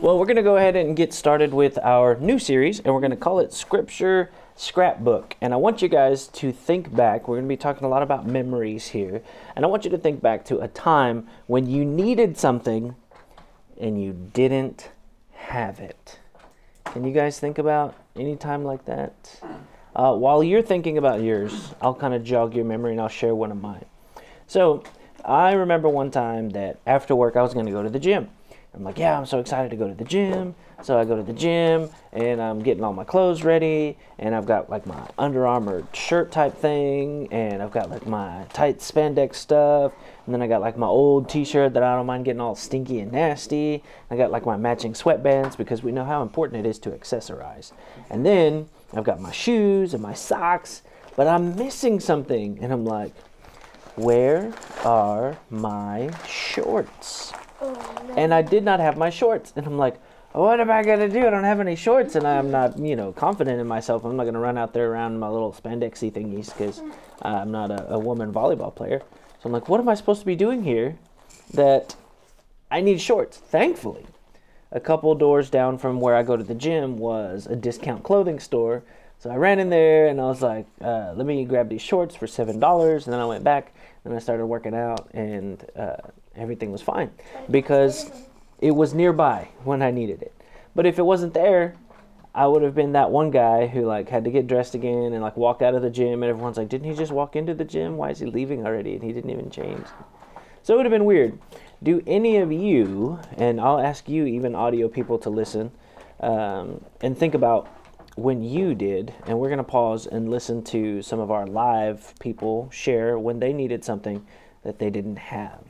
Well, we're going to go ahead and get started with our new series, and we're going to call it Scripture Scrapbook. And I want you guys to think back. We're going to be talking a lot about memories here. And I want you to think back to a time when you needed something and you didn't have it. Can you guys think about any time like that? Uh, while you're thinking about yours, I'll kind of jog your memory and I'll share one of mine. So, I remember one time that after work I was going to go to the gym. I'm like, yeah, I'm so excited to go to the gym. So I go to the gym and I'm getting all my clothes ready and I've got like my Under Armour shirt type thing and I've got like my tight spandex stuff and then I got like my old t-shirt that I don't mind getting all stinky and nasty. I got like my matching sweatbands because we know how important it is to accessorize. And then I've got my shoes and my socks, but I'm missing something and I'm like, where are my shorts? And I did not have my shorts. And I'm like, what am I to do? I don't have any shorts. And I'm not, you know, confident in myself. I'm not to run out there around my little spandexy thingies because I'm not a, a woman volleyball player. So I'm like, what am I supposed to be doing here that I need shorts? Thankfully, a couple doors down from where I go to the gym was a discount clothing store. So I ran in there and I was like, uh, let me grab these shorts for $7. And then I went back and I started working out and uh, everything was fine because it was nearby when I needed it. But if it wasn't there, I would have been that one guy who like had to get dressed again and like walk out of the gym and everyone's like, didn't he just walk into the gym? Why is he leaving already? And he didn't even change. So it would have been weird. Do any of you, and I'll ask you, even audio people, to listen um, and think about when you did, and we're going to pause and listen to some of our live people share when they needed something that they didn't have.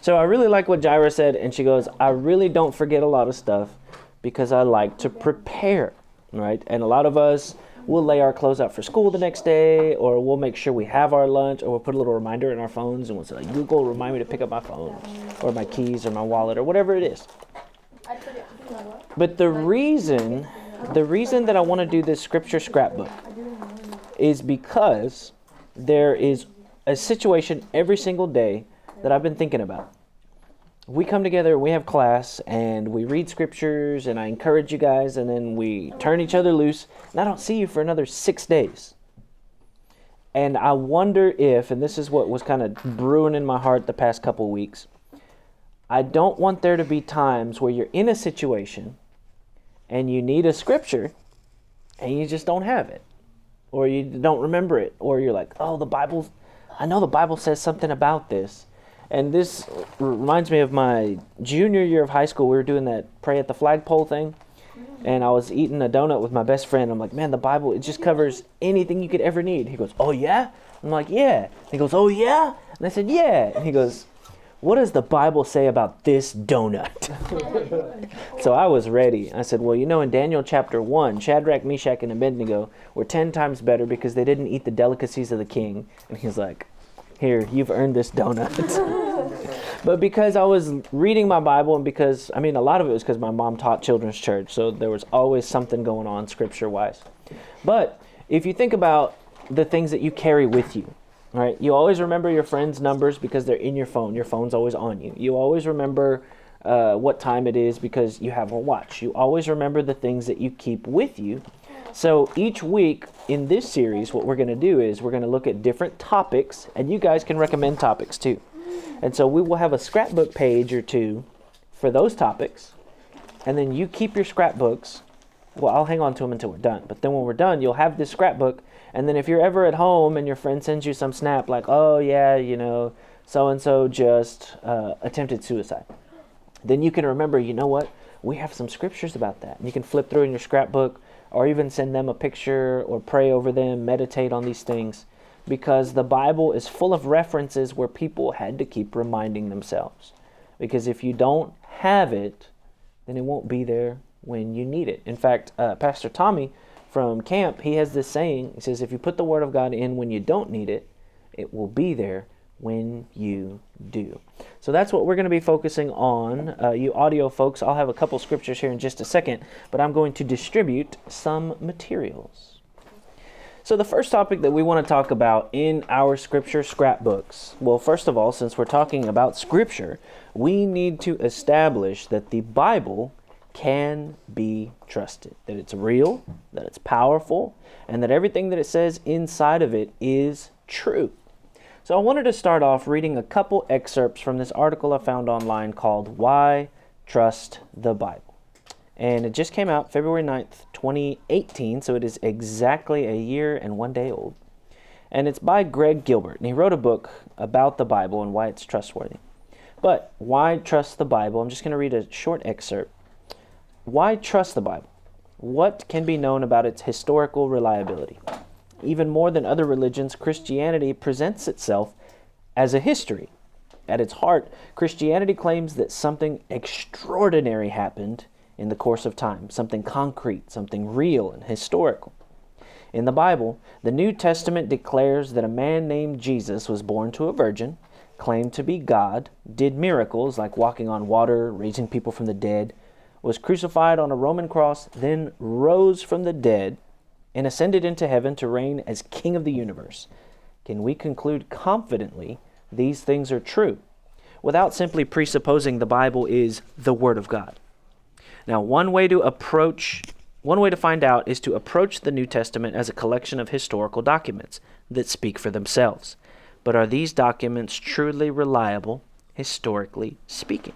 So I really like what Jaira said, and she goes, I really don't forget a lot of stuff because I like to prepare, right? And a lot of us will lay our clothes out for school the next day, or we'll make sure we have our lunch, or we'll put a little reminder in our phones, and we'll say, like, Google, remind me to pick up my phone, or my keys, or my wallet, or whatever it is. But the reason, the reason that I want to do this scripture scrapbook is because there is a situation every single day that I've been thinking about. We come together, we have class, and we read scriptures, and I encourage you guys, and then we turn each other loose, and I don't see you for another six days. And I wonder if, and this is what was kind of brewing in my heart the past couple weeks, I don't want there to be times where you're in a situation and you need a scripture and you just don't have it, or you don't remember it, or you're like, oh, the Bible, I know the Bible says something about this and this reminds me of my junior year of high school. We were doing that pray at the flagpole thing. And I was eating a donut with my best friend. I'm like, man, the Bible, it just covers anything you could ever need. He goes, oh, yeah? I'm like, yeah. He goes, oh, yeah? And I said, yeah. And he goes, what does the Bible say about this donut? so I was ready. I said, well, you know, in Daniel chapter 1, Shadrach, Meshach, and Abednego were 10 times better because they didn't eat the delicacies of the king. And he's like, here, you've earned this donut. but because I was reading my Bible, and because, I mean, a lot of it was because my mom taught children's church, so there was always something going on scripture wise. But if you think about the things that you carry with you, right? You always remember your friends' numbers because they're in your phone. Your phone's always on you. You always remember uh, what time it is because you have a watch. You always remember the things that you keep with you so each week in this series, what we're going to do is we're going to look at different topics, and you guys can recommend topics too. And so we will have a scrapbook page or two for those topics, and then you keep your scrapbooks. Well, I'll hang on to them until we're done. But then when we're done, you'll have this scrapbook, and then if you're ever at home and your friend sends you some snap like, "Oh yeah, you know, so and so just uh, attempted suicide," then you can remember, you know what? We have some scriptures about that. And you can flip through in your scrapbook or even send them a picture or pray over them, meditate on these things, because the Bible is full of references where people had to keep reminding themselves. Because if you don't have it, then it won't be there when you need it. In fact, uh, Pastor Tommy from camp, he has this saying. He says, if you put the Word of God in when you don't need it, it will be there when you do. So that's what we're going to be focusing on. Uh, you audio folks, I'll have a couple scriptures here in just a second, but I'm going to distribute some materials. So, the first topic that we want to talk about in our scripture scrapbooks, well, first of all, since we're talking about scripture, we need to establish that the Bible can be trusted, that it's real, that it's powerful, and that everything that it says inside of it is true. So, I wanted to start off reading a couple excerpts from this article I found online called Why Trust the Bible and it just came out February 9th, 2018, so it is exactly a year and one day old. And it's by Greg Gilbert, and he wrote a book about the Bible and why it's trustworthy. But why trust the Bible? I'm just going to read a short excerpt. Why trust the Bible? What can be known about its historical reliability? Even more than other religions, Christianity presents itself as a history. At its heart, Christianity claims that something extraordinary happened in the course of time, something concrete, something real and historical. In the Bible, the New Testament declares that a man named Jesus was born to a virgin, claimed to be God, did miracles like walking on water, raising people from the dead, was crucified on a Roman cross, then rose from the dead, and ascended into heaven to reign as King of the universe. Can we conclude confidently these things are true without simply presupposing the Bible is the Word of God? Now, one way to approach one way to find out is to approach the New Testament as a collection of historical documents that speak for themselves. But are these documents truly reliable, historically speaking?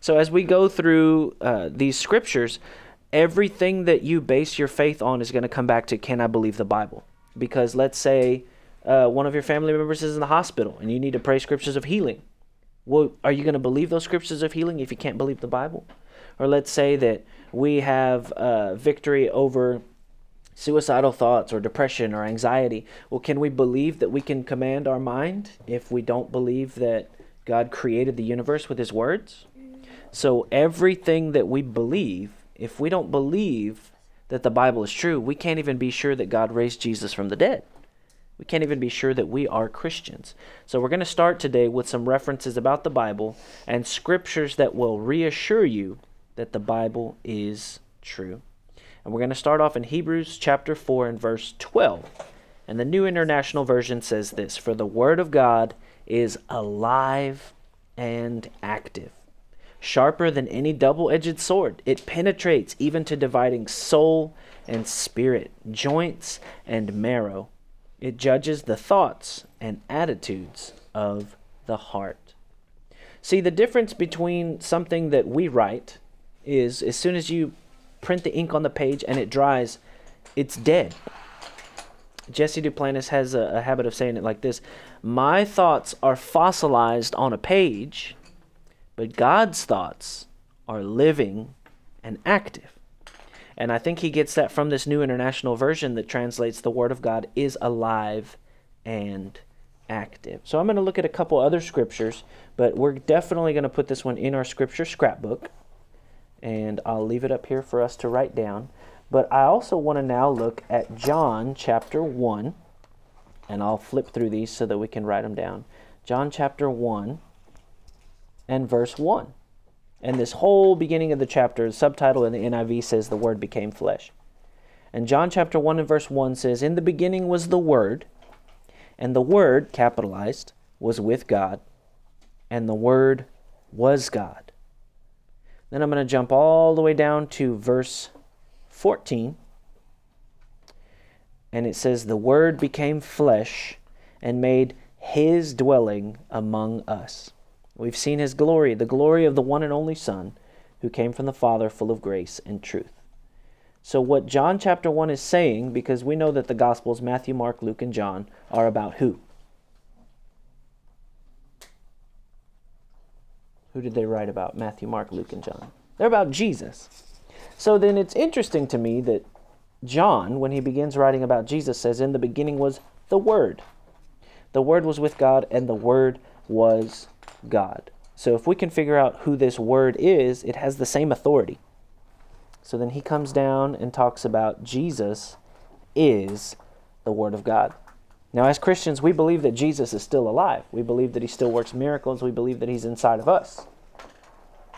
So, as we go through uh, these scriptures, everything that you base your faith on is going to come back to can I believe the Bible? Because let's say uh, one of your family members is in the hospital and you need to pray scriptures of healing. Well, are you going to believe those scriptures of healing if you can't believe the Bible? Or let's say that we have uh, victory over suicidal thoughts or depression or anxiety. Well, can we believe that we can command our mind if we don't believe that God created the universe with His words? So, everything that we believe, if we don't believe that the Bible is true, we can't even be sure that God raised Jesus from the dead. We can't even be sure that we are Christians. So, we're going to start today with some references about the Bible and scriptures that will reassure you that the Bible is true. And we're going to start off in Hebrews chapter 4 and verse 12. And the New International Version says this For the Word of God is alive and active, sharper than any double edged sword. It penetrates even to dividing soul and spirit, joints and marrow. It judges the thoughts and attitudes of the heart. See, the difference between something that we write is as soon as you print the ink on the page and it dries, it's dead. Jesse Duplantis has a, a, habit of saying it like this My thoughts are fossilized on a page, but God's thoughts are living and active. And I think he gets that from this new international version that translates the Word of God is alive and active. So I'm going to look at a couple other scriptures, but we're definitely going to put this one in our scripture scrapbook and I'll leave it up here for us to write down. But I also want to now look at John chapter 1, and I'll flip through these so that we can write them down. John chapter 1 and verse 1. And this whole beginning of the chapter, the subtitle in the NIV says, The Word became flesh. And John chapter 1 and verse 1 says, In the beginning was the Word, and the Word, capitalized, was with God, and the Word was God. Then I'm going to jump all the way down to verse 14. And it says, The Word became flesh and made his dwelling among us. We've seen his glory, the glory of the one and only Son, who came from the Father, full of grace and truth. So, what John chapter 1 is saying, because we know that the Gospels, Matthew, Mark, Luke, and John, are about who? Who did they write about? Matthew, Mark, Luke, and John. They're about Jesus. So then it's interesting to me that John, when he begins writing about Jesus, says, In the beginning was the Word. The Word was with God, and the Word was God. So if we can figure out who this Word is, it has the same authority. So then he comes down and talks about Jesus is the Word of God. Now, as Christians, we believe that Jesus is still alive. We believe that he still works miracles. We believe that he's inside of us.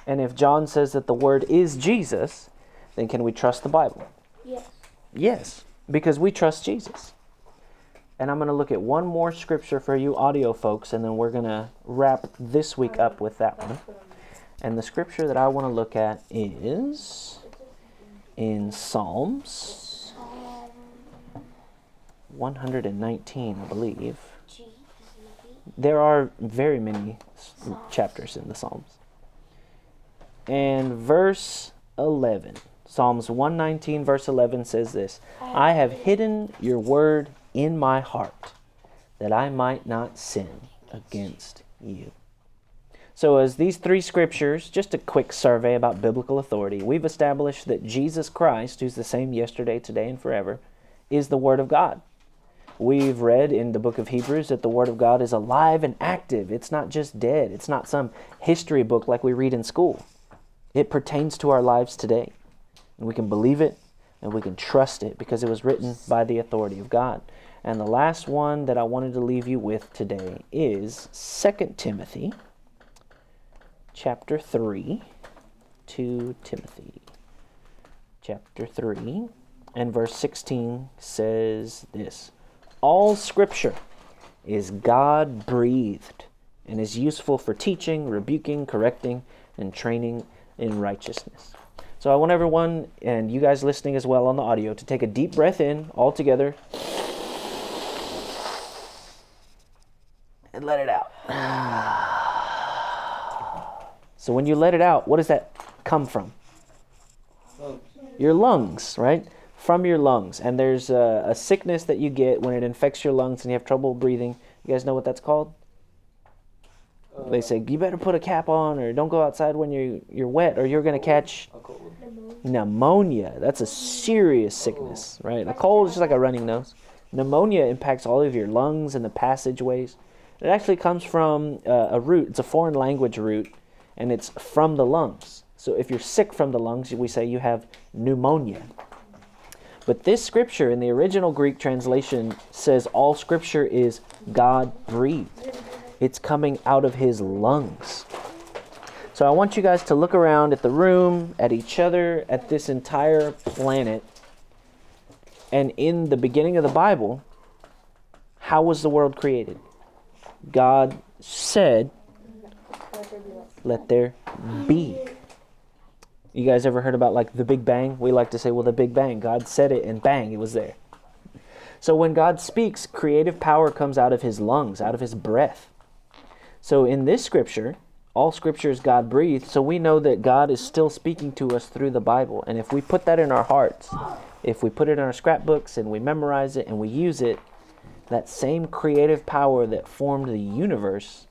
And if John says that the Word is Jesus, then can we trust the Bible? Yes. Yes, because we trust Jesus. And I'm going to look at one more scripture for you audio folks, and then we're going to wrap this week up with that one. And the scripture that I want to look at is in Psalms 119, I believe. There are very many chapters in the Psalms. And verse 11. Psalms 119, verse 11 says this I have hidden your word in my heart that I might not sin against you. So, as these three scriptures, just a quick survey about biblical authority, we've established that Jesus Christ, who's the same yesterday, today, and forever, is the Word of God. We've read in the book of Hebrews that the Word of God is alive and active. It's not just dead, it's not some history book like we read in school. It pertains to our lives today. And we can believe it and we can trust it because it was written by the authority of God. And the last one that I wanted to leave you with today is 2 Timothy chapter 3 to Timothy. Chapter 3 and verse 16 says this All scripture is God breathed and is useful for teaching, rebuking, correcting, and training in righteousness. So I want everyone, and you guys listening as well on the audio, to take a deep breath in all together and let it out. So when you let it out, what does that come from? Your lungs, right? From your lungs. And there's a, a, sickness that you get when it infects your lungs and you have trouble breathing. You guys know what that's called? They say you better put a cap on or don't go outside when you're you're wet or you're going to catch pneumonia. That's a serious sickness, right? A cold is just like a running nose. Pneumonia impacts all of your lungs and the passageways. It actually comes from uh, a root. It's a foreign language root and it's from the lungs. So if you're sick from the lungs, we say you have pneumonia. But this scripture in the original Greek translation says all scripture is God breathed. It's coming out of his lungs. So I want you guys to look around at the room, at each other, at this entire planet. And in the beginning of the Bible, how was the world created? God said, let there be. You guys ever heard about like the Big Bang? We like to say, well, the Big Bang, God said it and bang, it was there. So when God speaks, creative power comes out of his lungs, out of his breath. So in this scripture, all scripture is God breathed, so we know that God is still speaking to us through the Bible. And if we put that in our hearts, if we put it in our scrapbooks and we memorize it and we use it, that same creative power that formed the universe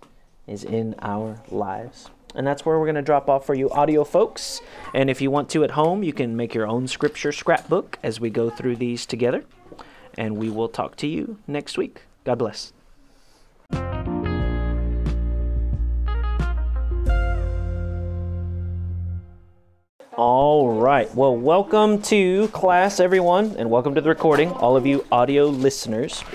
is in our lives. And that's where we're going to drop off for you audio folks. And if you want to at home, you can make your own scripture scrapbook as we go through these together. And we will talk to you next week. God bless. All right. Well, welcome to class, everyone, and welcome to the recording, all of you audio listeners.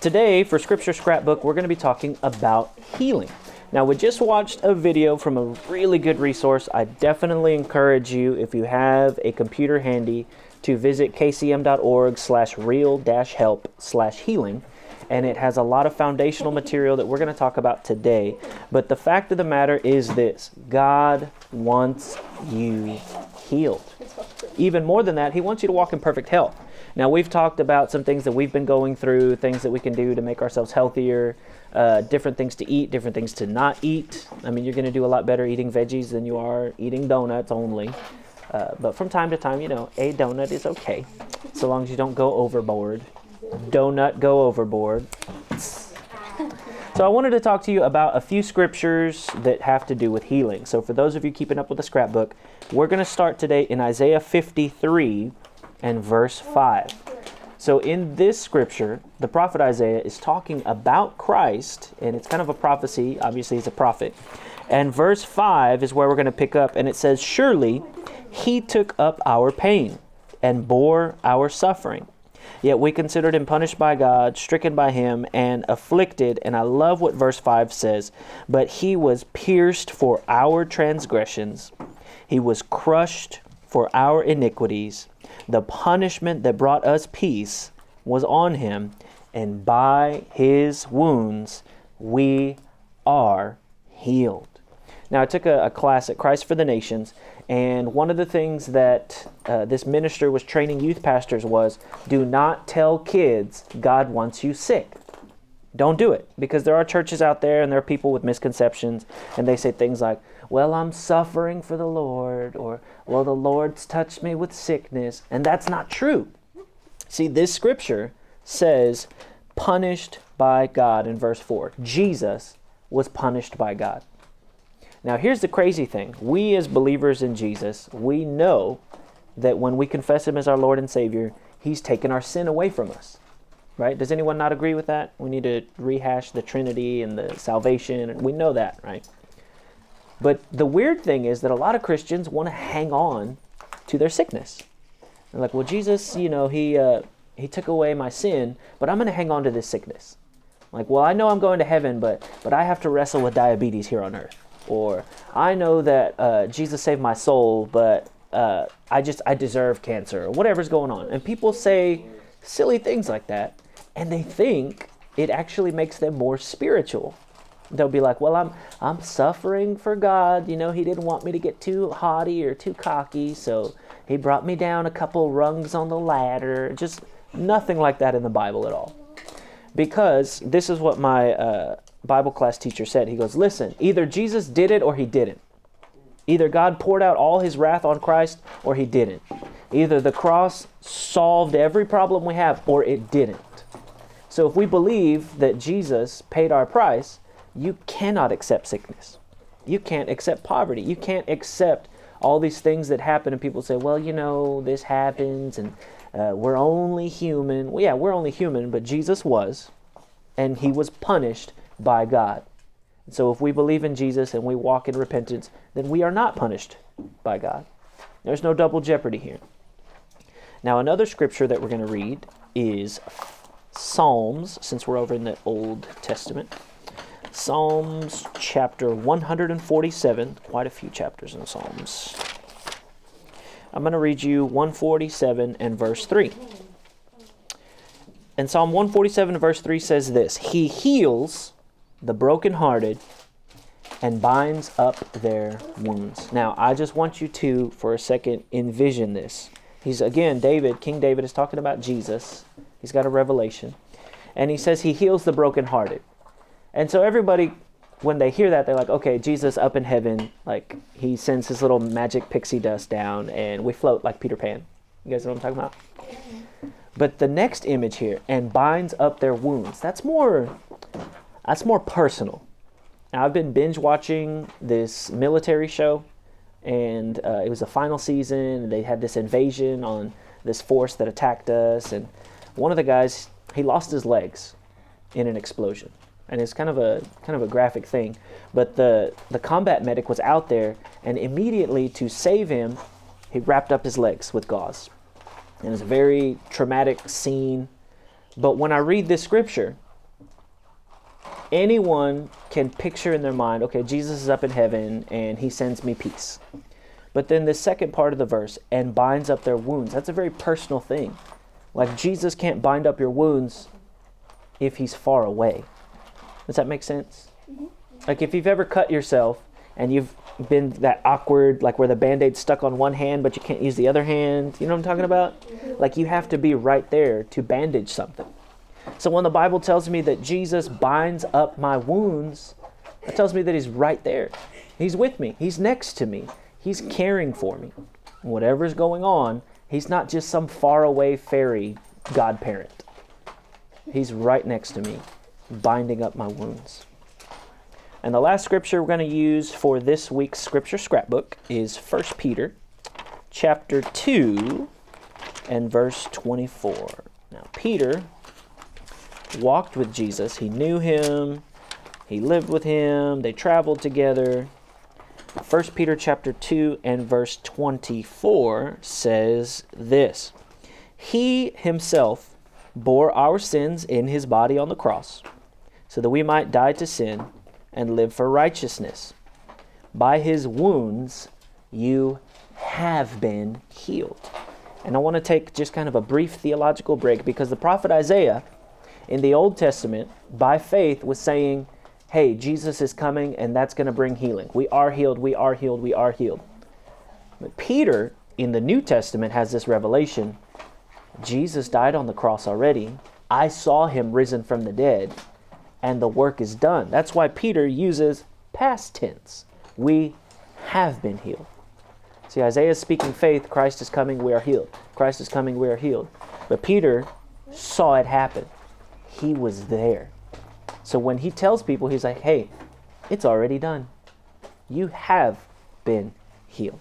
Today, for Scripture Scrapbook, we're going to be talking about healing. Now, we just watched a video from a really good resource. I definitely encourage you, if you have a computer handy, to visit kcm.org slash real dash help slash healing. And it has a lot of foundational material that we're going to talk about today. But the fact of the matter is this God wants you healed. Even more than that, He wants you to walk in perfect health. Now, we've talked about some things that we've been going through, things that we can do to make ourselves healthier, uh, different things to eat, different things to not eat. I mean, you're going to do a lot better eating veggies than you are eating donuts only. Uh, but from time to time, you know, a donut is okay, so long as you don't go overboard. Donut go overboard. So I wanted to talk to you about a few scriptures that have to do with healing. So for those of you keeping up with the scrapbook, we're going to start today in Isaiah 53 and verse 5. So, in this scripture, the prophet Isaiah is talking about Christ, and it's kind of a prophecy. Obviously, he's a prophet. And verse 5 is where we're going to pick up, and it says, Surely he took up our pain and bore our suffering. Yet we considered him punished by God, stricken by him, and afflicted. And I love what verse 5 says But he was pierced for our transgressions, he was crushed for our iniquities. The punishment that brought us peace was on him, and by his wounds we are healed. Now, I took a, a class at Christ for the Nations, and one of the things that uh, this minister was training youth pastors was do not tell kids God wants you sick. Don't do it because there are churches out there and there are people with misconceptions, and they say things like, Well, I'm suffering for the Lord, or Well, the Lord's touched me with sickness. And that's not true. See, this scripture says, punished by God in verse 4. Jesus was punished by God. Now, here's the crazy thing we, as believers in Jesus, we know that when we confess Him as our Lord and Savior, He's taken our sin away from us. Right? Does anyone not agree with that? We need to rehash the Trinity and the salvation. and We know that, right? But the weird thing is that a lot of Christians want to hang on to their sickness. They're like, well, Jesus, you know, He, uh, he took away my sin, but I'm going to hang on to this sickness. Like, well, I know I'm going to heaven, but but I have to wrestle with diabetes here on earth. Or I know that uh, Jesus saved my soul, but uh, I just I deserve cancer or whatever's going on. And people say silly things like that, and they think it actually makes them more spiritual. They'll be like, "Well, I'm I'm suffering for God. You know, He didn't want me to get too haughty or too cocky, so He brought me down a couple rungs on the ladder." Just nothing like that in the Bible at all because this is what my uh, Bible class teacher said. He goes, Listen, either Jesus did it or he didn't. Either God poured out all his wrath on Christ or he didn't. Either the cross solved every problem we have or it didn't. So if we believe that Jesus paid our price, you cannot accept sickness. You can't accept poverty. You can't accept all these things that happen and people say, well, you know, this happens and uh, we're only human. Well, yeah, we're only human, but Jesus was, and he was punished by God. So if we believe in Jesus and we walk in repentance, then we are not punished by God. There's no double jeopardy here. Now, another scripture that we're going to read is Psalms, since we're over in the Old Testament. Psalms chapter 147, quite a few chapters in Psalms. I'm going to read you 147 and verse 3. And Psalm 147 verse 3 says this He heals the brokenhearted and binds up their wounds. Now, I just want you to, for a second, envision this. He's again, David, King David is talking about Jesus. He's got a revelation. And he says he heals the brokenhearted. And so everybody when they hear that, they're like, okay, Jesus up in heaven, like he sends his little magic pixie dust down and we float like Peter Pan. You guys know what I'm talking about? But the next image here, and binds up their wounds. That's more that's more personal. Now, I've been binge watching this military show, and uh, it was the final season, they had this invasion on this force that attacked us, and one of the guys he lost his legs in an explosion and it's kind of a kind of a graphic thing. But the the combat medic was out there, and immediately to save him, he wrapped up his legs with gauze, and it's a very traumatic scene. But when I read this scripture, anyone can picture in their mind, okay, Jesus is up in heaven and he sends me peace. But then the second part of the verse, and binds up their wounds. That's a very personal thing. Like Jesus can't bind up your wounds if he's far away. Does that make sense? Mm-hmm. Like if you've ever cut yourself and you've been that awkward, like where the band aid's stuck on one hand but you can't use the other hand, you know what I'm talking about? Mm-hmm. Like you have to be right there to bandage something. So when the Bible tells me that Jesus binds up my wounds, that tells me that He's right there. He's with me, He's next to me, He's caring for me. Whatever's going on, He's not just some faraway fairy godparent. He's right next to me binding up my wounds. And the last scripture we're going to use for this week's scripture scrapbook is 1 Peter chapter 2 and verse 24. Now, Peter walked with Jesus. He knew him. He lived with him. They traveled together. 1 Peter chapter 2 and verse 24 says this. He himself bore our sins in his body on the cross so that we might die to sin and live for righteousness. By his wounds you have been healed. And I want to take just kind of a brief theological break because the prophet Isaiah in the Old Testament, by faith, was saying, hey, Jesus is coming and that's going to bring healing. We are healed, we are healed, we are healed. But Peter in the New Testament has this revelation Jesus died on the cross already. I saw him risen from the dead, and the work is done. That's why Peter uses past tense. We have been healed. See, Isaiah is speaking faith, Christ is coming, we are healed. Christ is coming, we are healed. But Peter saw it happen. He was there. So when he tells people, he's like, hey, it's already done. You have been healed.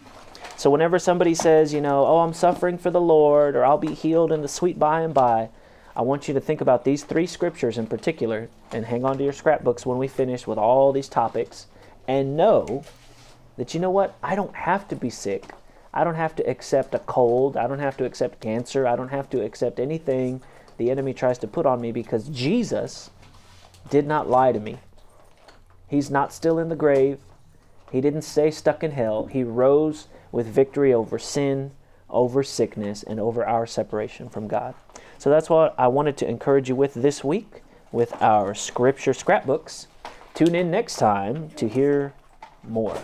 So whenever somebody says, you know, oh, I'm suffering for the Lord, or I'll be healed in the sweet by and by, I want you to think about these three scriptures in particular and hang on to your scrapbooks when we finish with all these topics and know that, you know what? I don't have to be sick. I don't have to accept a cold. I don't have to accept cancer. I don't have to accept anything the enemy tries to put on me because Jesus did not lie to me. He's not still in the grave. He didn't stay stuck in hell. He rose with victory over sin, over sickness, and over our separation from God. So that's what I wanted to encourage you with this week with our scripture scrapbooks. Tune in next time to hear more.